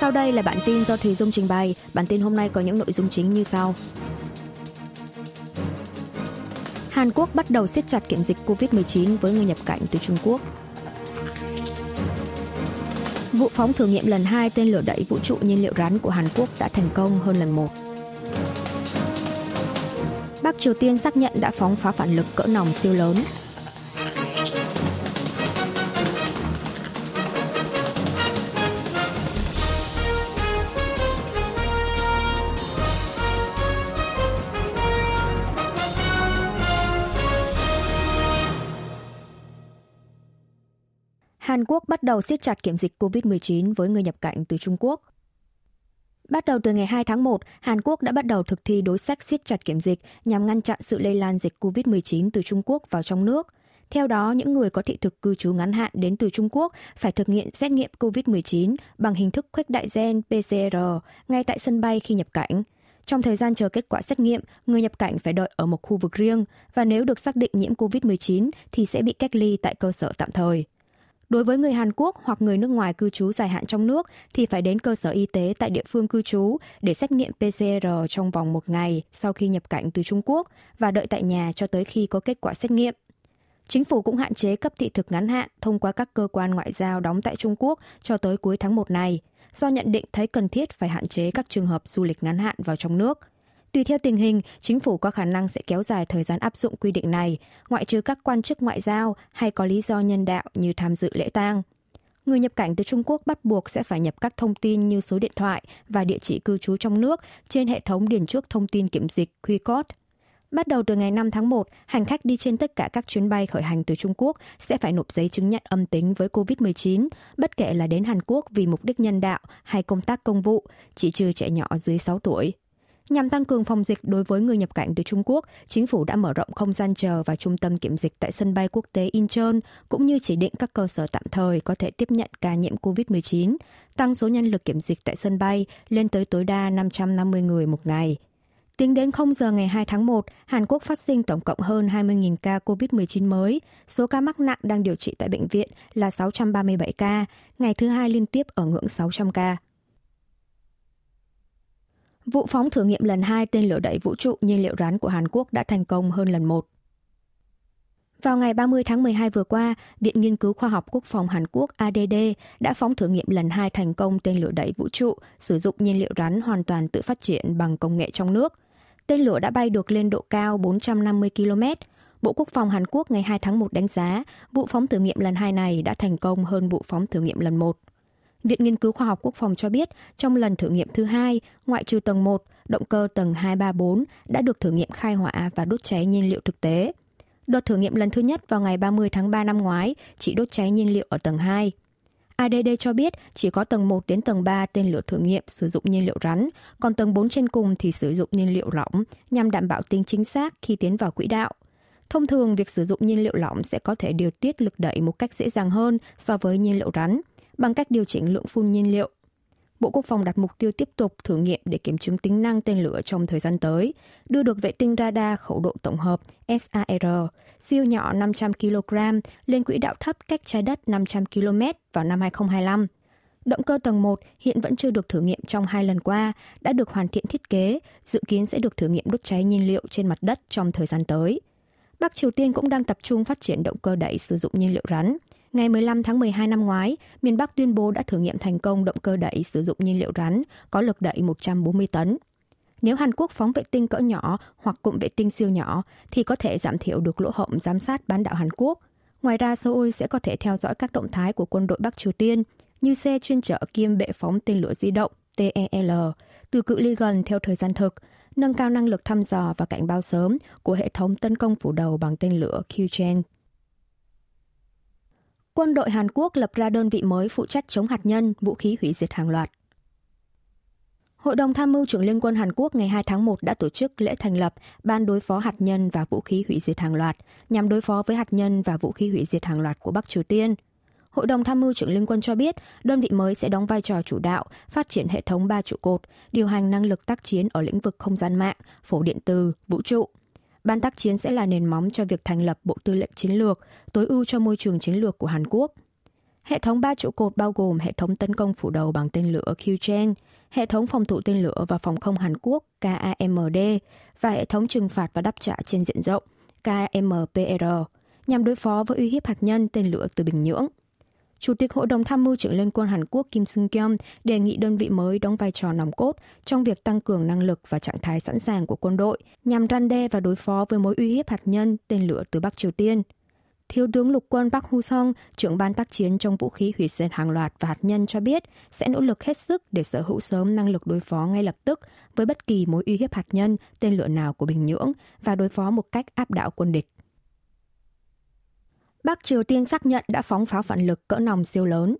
Sau đây là bản tin do Thùy Dung trình bày. Bản tin hôm nay có những nội dung chính như sau. Hàn Quốc bắt đầu siết chặt kiểm dịch COVID-19 với người nhập cảnh từ Trung Quốc. Vụ phóng thử nghiệm lần 2 tên lửa đẩy vũ trụ nhiên liệu rắn của Hàn Quốc đã thành công hơn lần 1. Bắc Triều Tiên xác nhận đã phóng phá phản lực cỡ nòng siêu lớn. Hàn Quốc bắt đầu siết chặt kiểm dịch COVID-19 với người nhập cảnh từ Trung Quốc. Bắt đầu từ ngày 2 tháng 1, Hàn Quốc đã bắt đầu thực thi đối sách siết chặt kiểm dịch nhằm ngăn chặn sự lây lan dịch COVID-19 từ Trung Quốc vào trong nước. Theo đó, những người có thị thực cư trú ngắn hạn đến từ Trung Quốc phải thực hiện xét nghiệm COVID-19 bằng hình thức khuếch đại gen PCR ngay tại sân bay khi nhập cảnh. Trong thời gian chờ kết quả xét nghiệm, người nhập cảnh phải đợi ở một khu vực riêng và nếu được xác định nhiễm COVID-19 thì sẽ bị cách ly tại cơ sở tạm thời. Đối với người Hàn Quốc hoặc người nước ngoài cư trú dài hạn trong nước thì phải đến cơ sở y tế tại địa phương cư trú để xét nghiệm PCR trong vòng một ngày sau khi nhập cảnh từ Trung Quốc và đợi tại nhà cho tới khi có kết quả xét nghiệm. Chính phủ cũng hạn chế cấp thị thực ngắn hạn thông qua các cơ quan ngoại giao đóng tại Trung Quốc cho tới cuối tháng 1 này, do nhận định thấy cần thiết phải hạn chế các trường hợp du lịch ngắn hạn vào trong nước – Tùy theo tình hình, chính phủ có khả năng sẽ kéo dài thời gian áp dụng quy định này, ngoại trừ các quan chức ngoại giao hay có lý do nhân đạo như tham dự lễ tang. Người nhập cảnh từ Trung Quốc bắt buộc sẽ phải nhập các thông tin như số điện thoại và địa chỉ cư trú trong nước trên hệ thống điền trước thông tin kiểm dịch QR Bắt đầu từ ngày 5 tháng 1, hành khách đi trên tất cả các chuyến bay khởi hành từ Trung Quốc sẽ phải nộp giấy chứng nhận âm tính với COVID-19, bất kể là đến Hàn Quốc vì mục đích nhân đạo hay công tác công vụ, chỉ trừ trẻ nhỏ dưới 6 tuổi. Nhằm tăng cường phòng dịch đối với người nhập cảnh từ Trung Quốc, chính phủ đã mở rộng không gian chờ và trung tâm kiểm dịch tại sân bay quốc tế Incheon, cũng như chỉ định các cơ sở tạm thời có thể tiếp nhận ca nhiễm COVID-19, tăng số nhân lực kiểm dịch tại sân bay lên tới tối đa 550 người một ngày. Tính đến 0 giờ ngày 2 tháng 1, Hàn Quốc phát sinh tổng cộng hơn 20.000 ca COVID-19 mới. Số ca mắc nặng đang điều trị tại bệnh viện là 637 ca, ngày thứ hai liên tiếp ở ngưỡng 600 ca. Vụ phóng thử nghiệm lần 2 tên lửa đẩy vũ trụ nhiên liệu rắn của Hàn Quốc đã thành công hơn lần 1. Vào ngày 30 tháng 12 vừa qua, Viện Nghiên cứu Khoa học Quốc phòng Hàn Quốc ADD đã phóng thử nghiệm lần 2 thành công tên lửa đẩy vũ trụ sử dụng nhiên liệu rắn hoàn toàn tự phát triển bằng công nghệ trong nước. Tên lửa đã bay được lên độ cao 450 km. Bộ Quốc phòng Hàn Quốc ngày 2 tháng 1 đánh giá vụ phóng thử nghiệm lần 2 này đã thành công hơn vụ phóng thử nghiệm lần 1. Viện Nghiên cứu Khoa học Quốc phòng cho biết, trong lần thử nghiệm thứ hai, ngoại trừ tầng 1, động cơ tầng 234 đã được thử nghiệm khai hỏa và đốt cháy nhiên liệu thực tế. Đợt thử nghiệm lần thứ nhất vào ngày 30 tháng 3 năm ngoái chỉ đốt cháy nhiên liệu ở tầng 2. ADD cho biết chỉ có tầng 1 đến tầng 3 tên lửa thử nghiệm sử dụng nhiên liệu rắn, còn tầng 4 trên cùng thì sử dụng nhiên liệu lỏng nhằm đảm bảo tính chính xác khi tiến vào quỹ đạo. Thông thường, việc sử dụng nhiên liệu lỏng sẽ có thể điều tiết lực đẩy một cách dễ dàng hơn so với nhiên liệu rắn – bằng cách điều chỉnh lượng phun nhiên liệu. Bộ Quốc phòng đặt mục tiêu tiếp tục thử nghiệm để kiểm chứng tính năng tên lửa trong thời gian tới, đưa được vệ tinh radar khẩu độ tổng hợp SAR siêu nhỏ 500 kg lên quỹ đạo thấp cách trái đất 500 km vào năm 2025. Động cơ tầng 1 hiện vẫn chưa được thử nghiệm trong hai lần qua, đã được hoàn thiện thiết kế, dự kiến sẽ được thử nghiệm đốt cháy nhiên liệu trên mặt đất trong thời gian tới. Bắc Triều Tiên cũng đang tập trung phát triển động cơ đẩy sử dụng nhiên liệu rắn. Ngày 15 tháng 12 năm ngoái, miền Bắc tuyên bố đã thử nghiệm thành công động cơ đẩy sử dụng nhiên liệu rắn có lực đẩy 140 tấn. Nếu Hàn Quốc phóng vệ tinh cỡ nhỏ hoặc cụm vệ tinh siêu nhỏ thì có thể giảm thiểu được lỗ hổng giám sát bán đảo Hàn Quốc. Ngoài ra, Seoul sẽ có thể theo dõi các động thái của quân đội Bắc Triều Tiên như xe chuyên chở kiêm bệ phóng tên lửa di động TEL từ cự ly gần theo thời gian thực, nâng cao năng lực thăm dò và cảnh báo sớm của hệ thống tấn công phủ đầu bằng tên lửa Q-Chen quân đội Hàn Quốc lập ra đơn vị mới phụ trách chống hạt nhân, vũ khí hủy diệt hàng loạt. Hội đồng tham mưu trưởng Liên quân Hàn Quốc ngày 2 tháng 1 đã tổ chức lễ thành lập Ban đối phó hạt nhân và vũ khí hủy diệt hàng loạt nhằm đối phó với hạt nhân và vũ khí hủy diệt hàng loạt của Bắc Triều Tiên. Hội đồng tham mưu trưởng Liên quân cho biết đơn vị mới sẽ đóng vai trò chủ đạo, phát triển hệ thống ba trụ cột, điều hành năng lực tác chiến ở lĩnh vực không gian mạng, phổ điện từ, vũ trụ, Ban tác chiến sẽ là nền móng cho việc thành lập Bộ Tư lệnh Chiến lược, tối ưu cho môi trường chiến lược của Hàn Quốc. Hệ thống ba trụ cột bao gồm hệ thống tấn công phủ đầu bằng tên lửa Q-Gen, hệ thống phòng thủ tên lửa và phòng không Hàn Quốc KAMD và hệ thống trừng phạt và đáp trả trên diện rộng KMPR nhằm đối phó với uy hiếp hạt nhân tên lửa từ Bình Nhưỡng. Chủ tịch Hội đồng Tham mưu trưởng Liên quân Hàn Quốc Kim Sung Kyung đề nghị đơn vị mới đóng vai trò nòng cốt trong việc tăng cường năng lực và trạng thái sẵn sàng của quân đội nhằm răn đe và đối phó với mối uy hiếp hạt nhân tên lửa từ Bắc Triều Tiên. Thiếu tướng lục quân Park Hu-song, trưởng ban tác chiến trong vũ khí hủy diệt hàng loạt và hạt nhân cho biết sẽ nỗ lực hết sức để sở hữu sớm năng lực đối phó ngay lập tức với bất kỳ mối uy hiếp hạt nhân, tên lửa nào của Bình Nhưỡng và đối phó một cách áp đảo quân địch. Bắc Triều Tiên xác nhận đã phóng pháo phản lực cỡ nòng siêu lớn.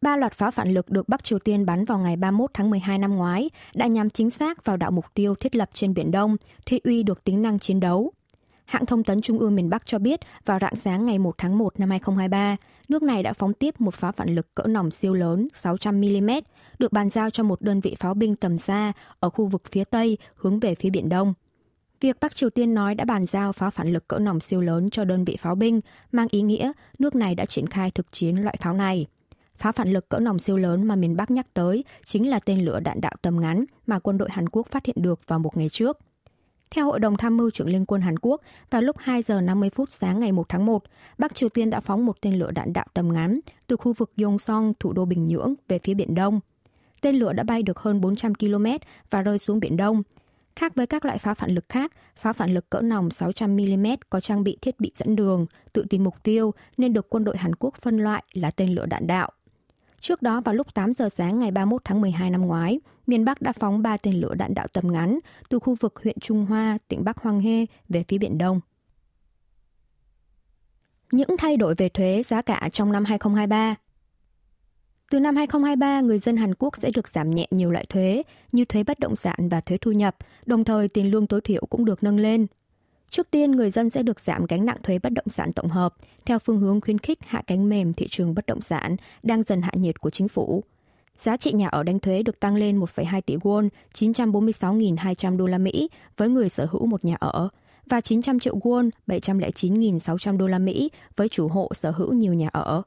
Ba loạt pháo phản lực được Bắc Triều Tiên bắn vào ngày 31 tháng 12 năm ngoái đã nhắm chính xác vào đạo mục tiêu thiết lập trên Biển Đông, thi uy được tính năng chiến đấu. Hãng thông tấn Trung ương miền Bắc cho biết vào rạng sáng ngày 1 tháng 1 năm 2023, nước này đã phóng tiếp một pháo phản lực cỡ nòng siêu lớn 600mm, được bàn giao cho một đơn vị pháo binh tầm xa ở khu vực phía Tây hướng về phía Biển Đông. Việc Bắc Triều Tiên nói đã bàn giao pháo phản lực cỡ nòng siêu lớn cho đơn vị pháo binh mang ý nghĩa nước này đã triển khai thực chiến loại pháo này. Pháo phản lực cỡ nòng siêu lớn mà miền Bắc nhắc tới chính là tên lửa đạn đạo tầm ngắn mà quân đội Hàn Quốc phát hiện được vào một ngày trước. Theo Hội đồng Tham mưu trưởng Liên quân Hàn Quốc, vào lúc 2 giờ 50 phút sáng ngày 1 tháng 1, Bắc Triều Tiên đã phóng một tên lửa đạn đạo tầm ngắn từ khu vực Yongsan, thủ đô Bình Nhưỡng, về phía Biển Đông. Tên lửa đã bay được hơn 400 km và rơi xuống Biển Đông, Khác với các loại pháo phản lực khác, pháo phản lực cỡ nòng 600mm có trang bị thiết bị dẫn đường, tự tìm mục tiêu nên được quân đội Hàn Quốc phân loại là tên lửa đạn đạo. Trước đó vào lúc 8 giờ sáng ngày 31 tháng 12 năm ngoái, miền Bắc đã phóng 3 tên lửa đạn đạo tầm ngắn từ khu vực huyện Trung Hoa, tỉnh Bắc Hoang Hê về phía Biển Đông. Những thay đổi về thuế giá cả trong năm 2023 từ năm 2023, người dân Hàn Quốc sẽ được giảm nhẹ nhiều loại thuế như thuế bất động sản và thuế thu nhập, đồng thời tiền lương tối thiểu cũng được nâng lên. Trước tiên, người dân sẽ được giảm gánh nặng thuế bất động sản tổng hợp theo phương hướng khuyến khích hạ cánh mềm thị trường bất động sản đang dần hạ nhiệt của chính phủ. Giá trị nhà ở đánh thuế được tăng lên 1,2 tỷ won, 946.200 đô la Mỹ với người sở hữu một nhà ở và 900 triệu won, 709.600 đô la Mỹ với chủ hộ sở hữu nhiều nhà ở.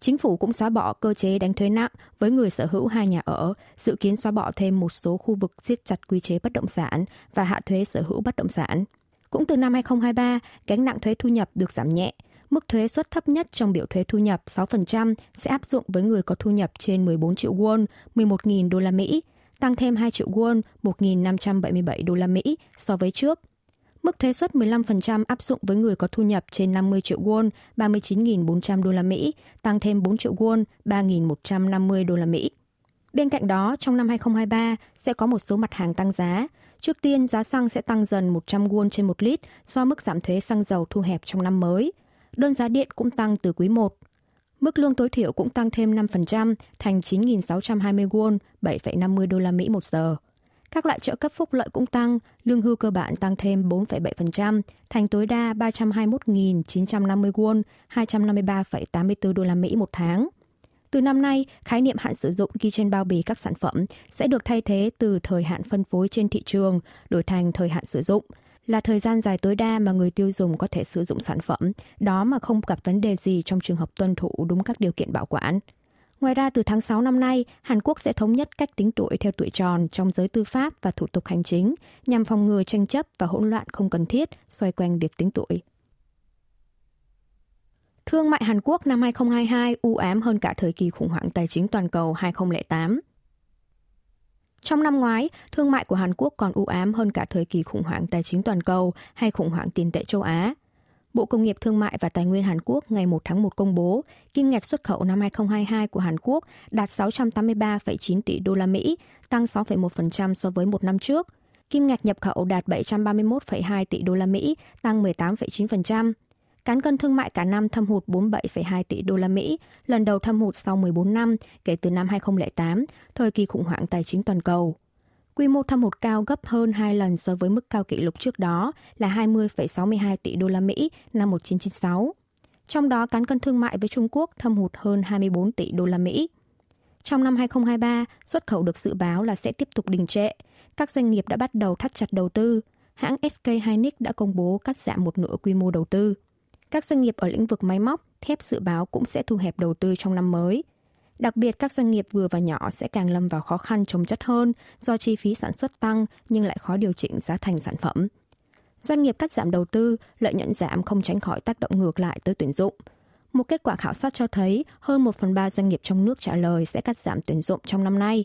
Chính phủ cũng xóa bỏ cơ chế đánh thuế nặng với người sở hữu hai nhà ở, dự kiến xóa bỏ thêm một số khu vực siết chặt quy chế bất động sản và hạ thuế sở hữu bất động sản. Cũng từ năm 2023, gánh nặng thuế thu nhập được giảm nhẹ. Mức thuế suất thấp nhất trong biểu thuế thu nhập 6% sẽ áp dụng với người có thu nhập trên 14 triệu won, 11.000 đô la Mỹ, tăng thêm 2 triệu won, 1.577 đô la Mỹ so với trước. Mức thuế suất 15% áp dụng với người có thu nhập trên 50 triệu won, 39.400 đô la Mỹ, tăng thêm 4 triệu won, 3.150 đô la Mỹ. Bên cạnh đó, trong năm 2023 sẽ có một số mặt hàng tăng giá. Trước tiên, giá xăng sẽ tăng dần 100 won trên 1 lít do mức giảm thuế xăng dầu thu hẹp trong năm mới. Đơn giá điện cũng tăng từ quý 1. Mức lương tối thiểu cũng tăng thêm 5% thành 9.620 won, 7,50 đô la Mỹ một giờ. Các loại trợ cấp phúc lợi cũng tăng, lương hưu cơ bản tăng thêm 4,7%, thành tối đa 321.950 won, 253,84 đô la Mỹ một tháng. Từ năm nay, khái niệm hạn sử dụng ghi trên bao bì các sản phẩm sẽ được thay thế từ thời hạn phân phối trên thị trường đổi thành thời hạn sử dụng, là thời gian dài tối đa mà người tiêu dùng có thể sử dụng sản phẩm, đó mà không gặp vấn đề gì trong trường hợp tuân thủ đúng các điều kiện bảo quản. Ngoài ra, từ tháng 6 năm nay, Hàn Quốc sẽ thống nhất cách tính tuổi theo tuổi tròn trong giới tư pháp và thủ tục hành chính nhằm phòng ngừa tranh chấp và hỗn loạn không cần thiết xoay quanh việc tính tuổi. Thương mại Hàn Quốc năm 2022 u ám hơn cả thời kỳ khủng hoảng tài chính toàn cầu 2008. Trong năm ngoái, thương mại của Hàn Quốc còn u ám hơn cả thời kỳ khủng hoảng tài chính toàn cầu hay khủng hoảng tiền tệ châu Á. Bộ Công nghiệp Thương mại và Tài nguyên Hàn Quốc ngày 1 tháng 1 công bố, kim ngạch xuất khẩu năm 2022 của Hàn Quốc đạt 683,9 tỷ đô la Mỹ, tăng 6,1% so với một năm trước. Kim ngạch nhập khẩu đạt 731,2 tỷ đô la Mỹ, tăng 18,9%. Cán cân thương mại cả năm thâm hụt 47,2 tỷ đô la Mỹ, lần đầu thâm hụt sau 14 năm kể từ năm 2008, thời kỳ khủng hoảng tài chính toàn cầu. Quy mô thâm hụt cao gấp hơn 2 lần so với mức cao kỷ lục trước đó là 20,62 tỷ đô la Mỹ năm 1996. Trong đó cán cân thương mại với Trung Quốc thâm hụt hơn 24 tỷ đô la Mỹ. Trong năm 2023, xuất khẩu được dự báo là sẽ tiếp tục đình trệ. Các doanh nghiệp đã bắt đầu thắt chặt đầu tư. Hãng SK Hynix đã công bố cắt giảm một nửa quy mô đầu tư. các doanh nghiệp ở lĩnh vực máy móc, thép dự báo cũng sẽ thu hẹp đầu tư trong năm mới. Đặc biệt, các doanh nghiệp vừa và nhỏ sẽ càng lâm vào khó khăn trồng chất hơn do chi phí sản xuất tăng nhưng lại khó điều chỉnh giá thành sản phẩm. Doanh nghiệp cắt giảm đầu tư, lợi nhuận giảm không tránh khỏi tác động ngược lại tới tuyển dụng. Một kết quả khảo sát cho thấy hơn 1 phần 3 doanh nghiệp trong nước trả lời sẽ cắt giảm tuyển dụng trong năm nay.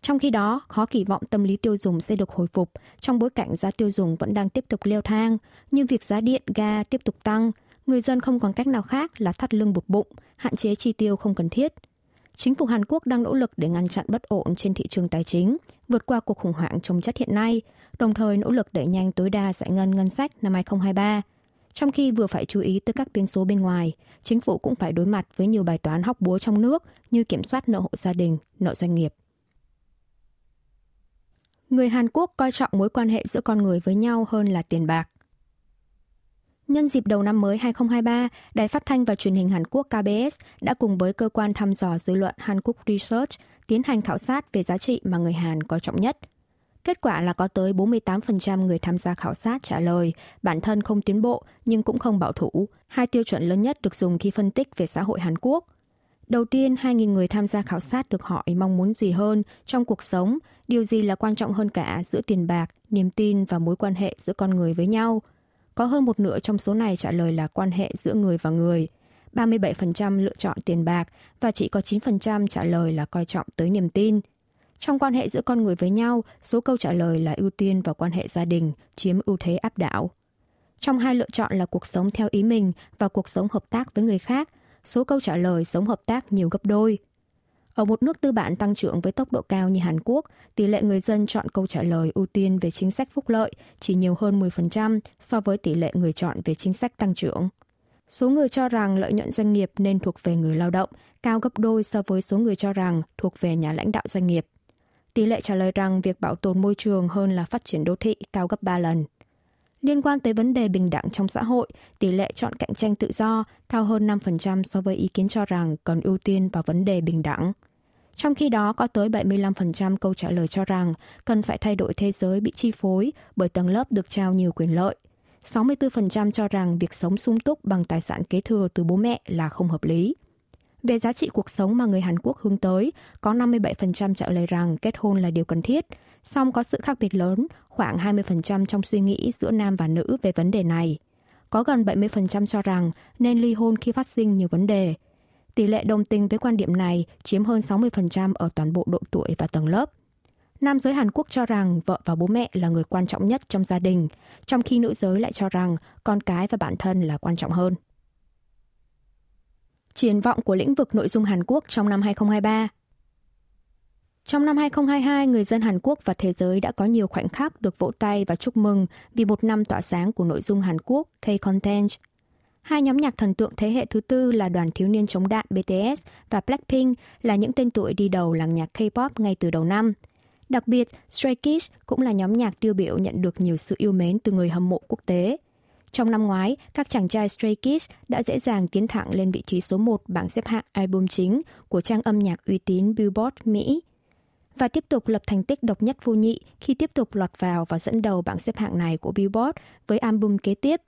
Trong khi đó, khó kỳ vọng tâm lý tiêu dùng sẽ được hồi phục trong bối cảnh giá tiêu dùng vẫn đang tiếp tục leo thang, như việc giá điện, ga tiếp tục tăng, người dân không còn cách nào khác là thắt lưng buộc bụng, hạn chế chi tiêu không cần thiết. Chính phủ Hàn Quốc đang nỗ lực để ngăn chặn bất ổn trên thị trường tài chính, vượt qua cuộc khủng hoảng trồng chất hiện nay, đồng thời nỗ lực đẩy nhanh tối đa giải ngân ngân sách năm 2023. Trong khi vừa phải chú ý tới các biến số bên ngoài, chính phủ cũng phải đối mặt với nhiều bài toán hóc búa trong nước như kiểm soát nợ hộ gia đình, nợ doanh nghiệp. Người Hàn Quốc coi trọng mối quan hệ giữa con người với nhau hơn là tiền bạc. Nhân dịp đầu năm mới 2023, Đài Phát thanh và Truyền hình Hàn Quốc KBS đã cùng với cơ quan thăm dò dư luận Hàn Quốc Research tiến hành khảo sát về giá trị mà người Hàn coi trọng nhất. Kết quả là có tới 48% người tham gia khảo sát trả lời bản thân không tiến bộ nhưng cũng không bảo thủ, hai tiêu chuẩn lớn nhất được dùng khi phân tích về xã hội Hàn Quốc. Đầu tiên, 2.000 người tham gia khảo sát được hỏi mong muốn gì hơn trong cuộc sống, điều gì là quan trọng hơn cả giữa tiền bạc, niềm tin và mối quan hệ giữa con người với nhau – có hơn một nửa trong số này trả lời là quan hệ giữa người và người. 37% lựa chọn tiền bạc và chỉ có 9% trả lời là coi trọng tới niềm tin. Trong quan hệ giữa con người với nhau, số câu trả lời là ưu tiên vào quan hệ gia đình, chiếm ưu thế áp đảo. Trong hai lựa chọn là cuộc sống theo ý mình và cuộc sống hợp tác với người khác, số câu trả lời sống hợp tác nhiều gấp đôi. Ở một nước tư bản tăng trưởng với tốc độ cao như Hàn Quốc, tỷ lệ người dân chọn câu trả lời ưu tiên về chính sách phúc lợi chỉ nhiều hơn 10% so với tỷ lệ người chọn về chính sách tăng trưởng. Số người cho rằng lợi nhuận doanh nghiệp nên thuộc về người lao động, cao gấp đôi so với số người cho rằng thuộc về nhà lãnh đạo doanh nghiệp. Tỷ lệ trả lời rằng việc bảo tồn môi trường hơn là phát triển đô thị cao gấp 3 lần. Liên quan tới vấn đề bình đẳng trong xã hội, tỷ lệ chọn cạnh tranh tự do cao hơn 5% so với ý kiến cho rằng cần ưu tiên vào vấn đề bình đẳng. Trong khi đó, có tới 75% câu trả lời cho rằng cần phải thay đổi thế giới bị chi phối bởi tầng lớp được trao nhiều quyền lợi. 64% cho rằng việc sống sung túc bằng tài sản kế thừa từ bố mẹ là không hợp lý. Về giá trị cuộc sống mà người Hàn Quốc hướng tới, có 57% trả lời rằng kết hôn là điều cần thiết, song có sự khác biệt lớn, khoảng 20% trong suy nghĩ giữa nam và nữ về vấn đề này. Có gần 70% cho rằng nên ly hôn khi phát sinh nhiều vấn đề, Tỷ lệ đồng tình với quan điểm này chiếm hơn 60% ở toàn bộ độ tuổi và tầng lớp. Nam giới Hàn Quốc cho rằng vợ và bố mẹ là người quan trọng nhất trong gia đình, trong khi nữ giới lại cho rằng con cái và bản thân là quan trọng hơn. Triển vọng của lĩnh vực nội dung Hàn Quốc trong năm 2023 Trong năm 2022, người dân Hàn Quốc và thế giới đã có nhiều khoảnh khắc được vỗ tay và chúc mừng vì một năm tỏa sáng của nội dung Hàn Quốc K-Content – Hai nhóm nhạc thần tượng thế hệ thứ tư là đoàn thiếu niên chống đạn BTS và Blackpink là những tên tuổi đi đầu làng nhạc K-pop ngay từ đầu năm. Đặc biệt, Stray Kids cũng là nhóm nhạc tiêu biểu nhận được nhiều sự yêu mến từ người hâm mộ quốc tế. Trong năm ngoái, các chàng trai Stray Kids đã dễ dàng tiến thẳng lên vị trí số 1 bảng xếp hạng album chính của trang âm nhạc uy tín Billboard Mỹ và tiếp tục lập thành tích độc nhất vô nhị khi tiếp tục lọt vào và dẫn đầu bảng xếp hạng này của Billboard với album kế tiếp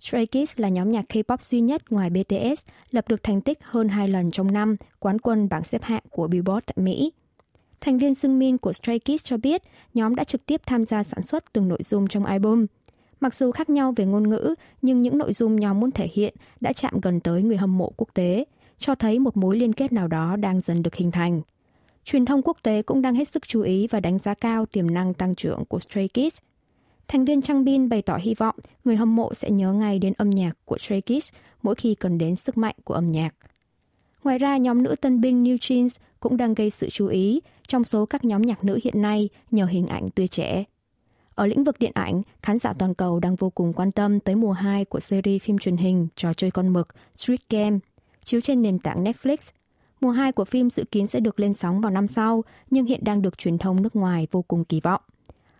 Stray Kids là nhóm nhạc K-pop duy nhất ngoài BTS lập được thành tích hơn hai lần trong năm quán quân bảng xếp hạng của Billboard tại Mỹ. Thành viên Sungmin của Stray Kids cho biết nhóm đã trực tiếp tham gia sản xuất từng nội dung trong album. Mặc dù khác nhau về ngôn ngữ, nhưng những nội dung nhóm muốn thể hiện đã chạm gần tới người hâm mộ quốc tế, cho thấy một mối liên kết nào đó đang dần được hình thành. Truyền thông quốc tế cũng đang hết sức chú ý và đánh giá cao tiềm năng tăng trưởng của Stray Kids – Thành viên Trang Bin bày tỏ hy vọng người hâm mộ sẽ nhớ ngay đến âm nhạc của Stray Kids mỗi khi cần đến sức mạnh của âm nhạc. Ngoài ra, nhóm nữ tân binh New Jeans cũng đang gây sự chú ý trong số các nhóm nhạc nữ hiện nay nhờ hình ảnh tươi trẻ. Ở lĩnh vực điện ảnh, khán giả toàn cầu đang vô cùng quan tâm tới mùa 2 của series phim truyền hình trò chơi con mực Street Game, chiếu trên nền tảng Netflix. Mùa 2 của phim dự kiến sẽ được lên sóng vào năm sau, nhưng hiện đang được truyền thông nước ngoài vô cùng kỳ vọng.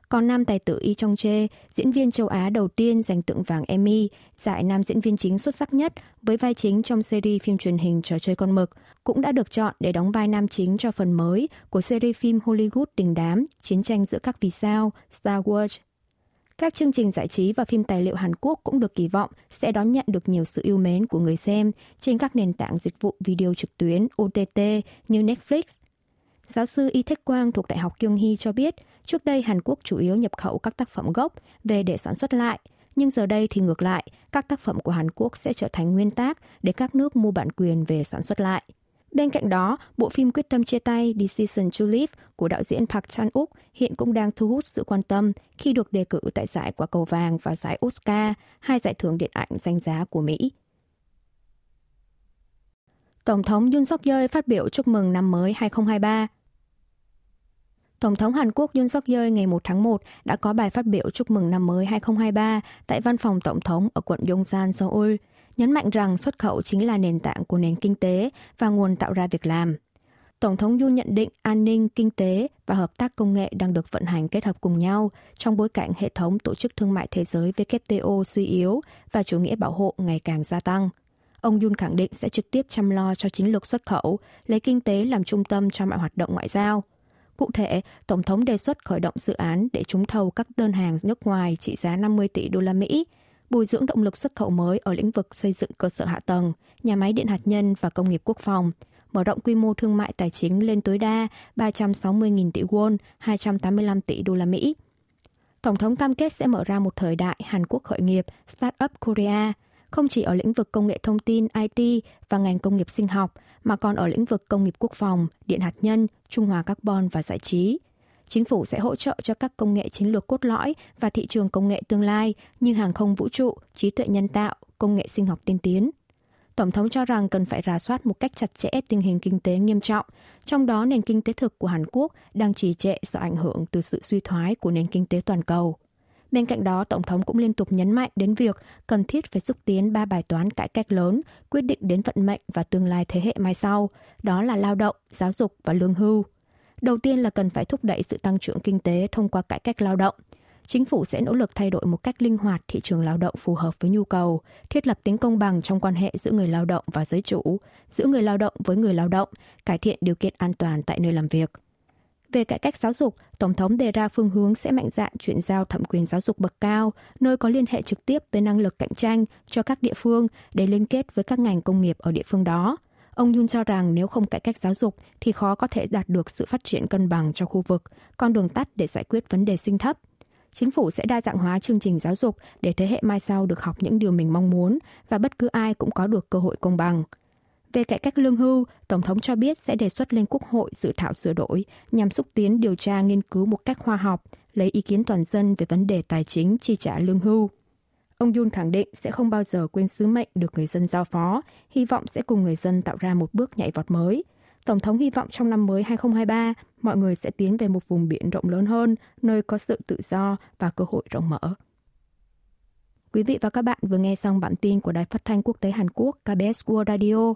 Còn nam tài tử Y Chong Che, diễn viên châu Á đầu tiên giành tượng vàng Emmy, giải nam diễn viên chính xuất sắc nhất với vai chính trong series phim truyền hình trò chơi con mực, cũng đã được chọn để đóng vai nam chính cho phần mới của series phim Hollywood đình đám Chiến tranh giữa các vì sao Star Wars. Các chương trình giải trí và phim tài liệu Hàn Quốc cũng được kỳ vọng sẽ đón nhận được nhiều sự yêu mến của người xem trên các nền tảng dịch vụ video trực tuyến OTT như Netflix. Giáo sư Y Thích Quang thuộc Đại học Kyung Hee cho biết, trước đây Hàn Quốc chủ yếu nhập khẩu các tác phẩm gốc về để sản xuất lại, nhưng giờ đây thì ngược lại, các tác phẩm của Hàn Quốc sẽ trở thành nguyên tác để các nước mua bản quyền về sản xuất lại. Bên cạnh đó, bộ phim Quyết tâm chia tay Decision to Live, của đạo diễn Park Chan-wook hiện cũng đang thu hút sự quan tâm khi được đề cử tại giải Quả cầu vàng và giải Oscar, hai giải thưởng điện ảnh danh giá của Mỹ. Tổng thống Yoon suk yeol phát biểu chúc mừng năm mới 2023. Tổng thống Hàn Quốc Yoon suk yeol ngày 1 tháng 1 đã có bài phát biểu chúc mừng năm mới 2023 tại văn phòng tổng thống ở quận Yongsan, Seoul – nhấn mạnh rằng xuất khẩu chính là nền tảng của nền kinh tế và nguồn tạo ra việc làm. Tổng thống Yoon nhận định an ninh, kinh tế và hợp tác công nghệ đang được vận hành kết hợp cùng nhau trong bối cảnh hệ thống Tổ chức Thương mại Thế giới WTO suy yếu và chủ nghĩa bảo hộ ngày càng gia tăng. Ông Yun khẳng định sẽ trực tiếp chăm lo cho chiến lược xuất khẩu, lấy kinh tế làm trung tâm cho mọi hoạt động ngoại giao. Cụ thể, Tổng thống đề xuất khởi động dự án để trúng thầu các đơn hàng nước ngoài trị giá 50 tỷ đô la Mỹ, bồi dưỡng động lực xuất khẩu mới ở lĩnh vực xây dựng cơ sở hạ tầng, nhà máy điện hạt nhân và công nghiệp quốc phòng, mở rộng quy mô thương mại tài chính lên tối đa 360.000 tỷ won, 285 tỷ đô la Mỹ. Tổng thống cam kết sẽ mở ra một thời đại Hàn Quốc khởi nghiệp Startup Korea, không chỉ ở lĩnh vực công nghệ thông tin, IT và ngành công nghiệp sinh học, mà còn ở lĩnh vực công nghiệp quốc phòng, điện hạt nhân, trung hòa carbon và giải trí – Chính phủ sẽ hỗ trợ cho các công nghệ chiến lược cốt lõi và thị trường công nghệ tương lai như hàng không vũ trụ, trí tuệ nhân tạo, công nghệ sinh học tiên tiến. Tổng thống cho rằng cần phải rà soát một cách chặt chẽ tình hình kinh tế nghiêm trọng, trong đó nền kinh tế thực của Hàn Quốc đang trì trệ do ảnh hưởng từ sự suy thoái của nền kinh tế toàn cầu. Bên cạnh đó, Tổng thống cũng liên tục nhấn mạnh đến việc cần thiết phải xúc tiến ba bài toán cải cách lớn, quyết định đến vận mệnh và tương lai thế hệ mai sau, đó là lao động, giáo dục và lương hưu. Đầu tiên là cần phải thúc đẩy sự tăng trưởng kinh tế thông qua cải cách lao động. Chính phủ sẽ nỗ lực thay đổi một cách linh hoạt thị trường lao động phù hợp với nhu cầu, thiết lập tính công bằng trong quan hệ giữa người lao động và giới chủ, giữa người lao động với người lao động, cải thiện điều kiện an toàn tại nơi làm việc. Về cải cách giáo dục, Tổng thống đề ra phương hướng sẽ mạnh dạn chuyển giao thẩm quyền giáo dục bậc cao, nơi có liên hệ trực tiếp tới năng lực cạnh tranh cho các địa phương để liên kết với các ngành công nghiệp ở địa phương đó – Ông Yun cho rằng nếu không cải cách giáo dục thì khó có thể đạt được sự phát triển cân bằng cho khu vực, con đường tắt để giải quyết vấn đề sinh thấp. Chính phủ sẽ đa dạng hóa chương trình giáo dục để thế hệ mai sau được học những điều mình mong muốn và bất cứ ai cũng có được cơ hội công bằng. Về cải cách lương hưu, Tổng thống cho biết sẽ đề xuất lên Quốc hội dự thảo sửa đổi nhằm xúc tiến điều tra nghiên cứu một cách khoa học, lấy ý kiến toàn dân về vấn đề tài chính chi trả lương hưu. Ông Yun khẳng định sẽ không bao giờ quên sứ mệnh được người dân giao phó, hy vọng sẽ cùng người dân tạo ra một bước nhảy vọt mới. Tổng thống hy vọng trong năm mới 2023, mọi người sẽ tiến về một vùng biển rộng lớn hơn, nơi có sự tự do và cơ hội rộng mở. Quý vị và các bạn vừa nghe xong bản tin của Đài Phát thanh Quốc tế Hàn Quốc KBS World Radio.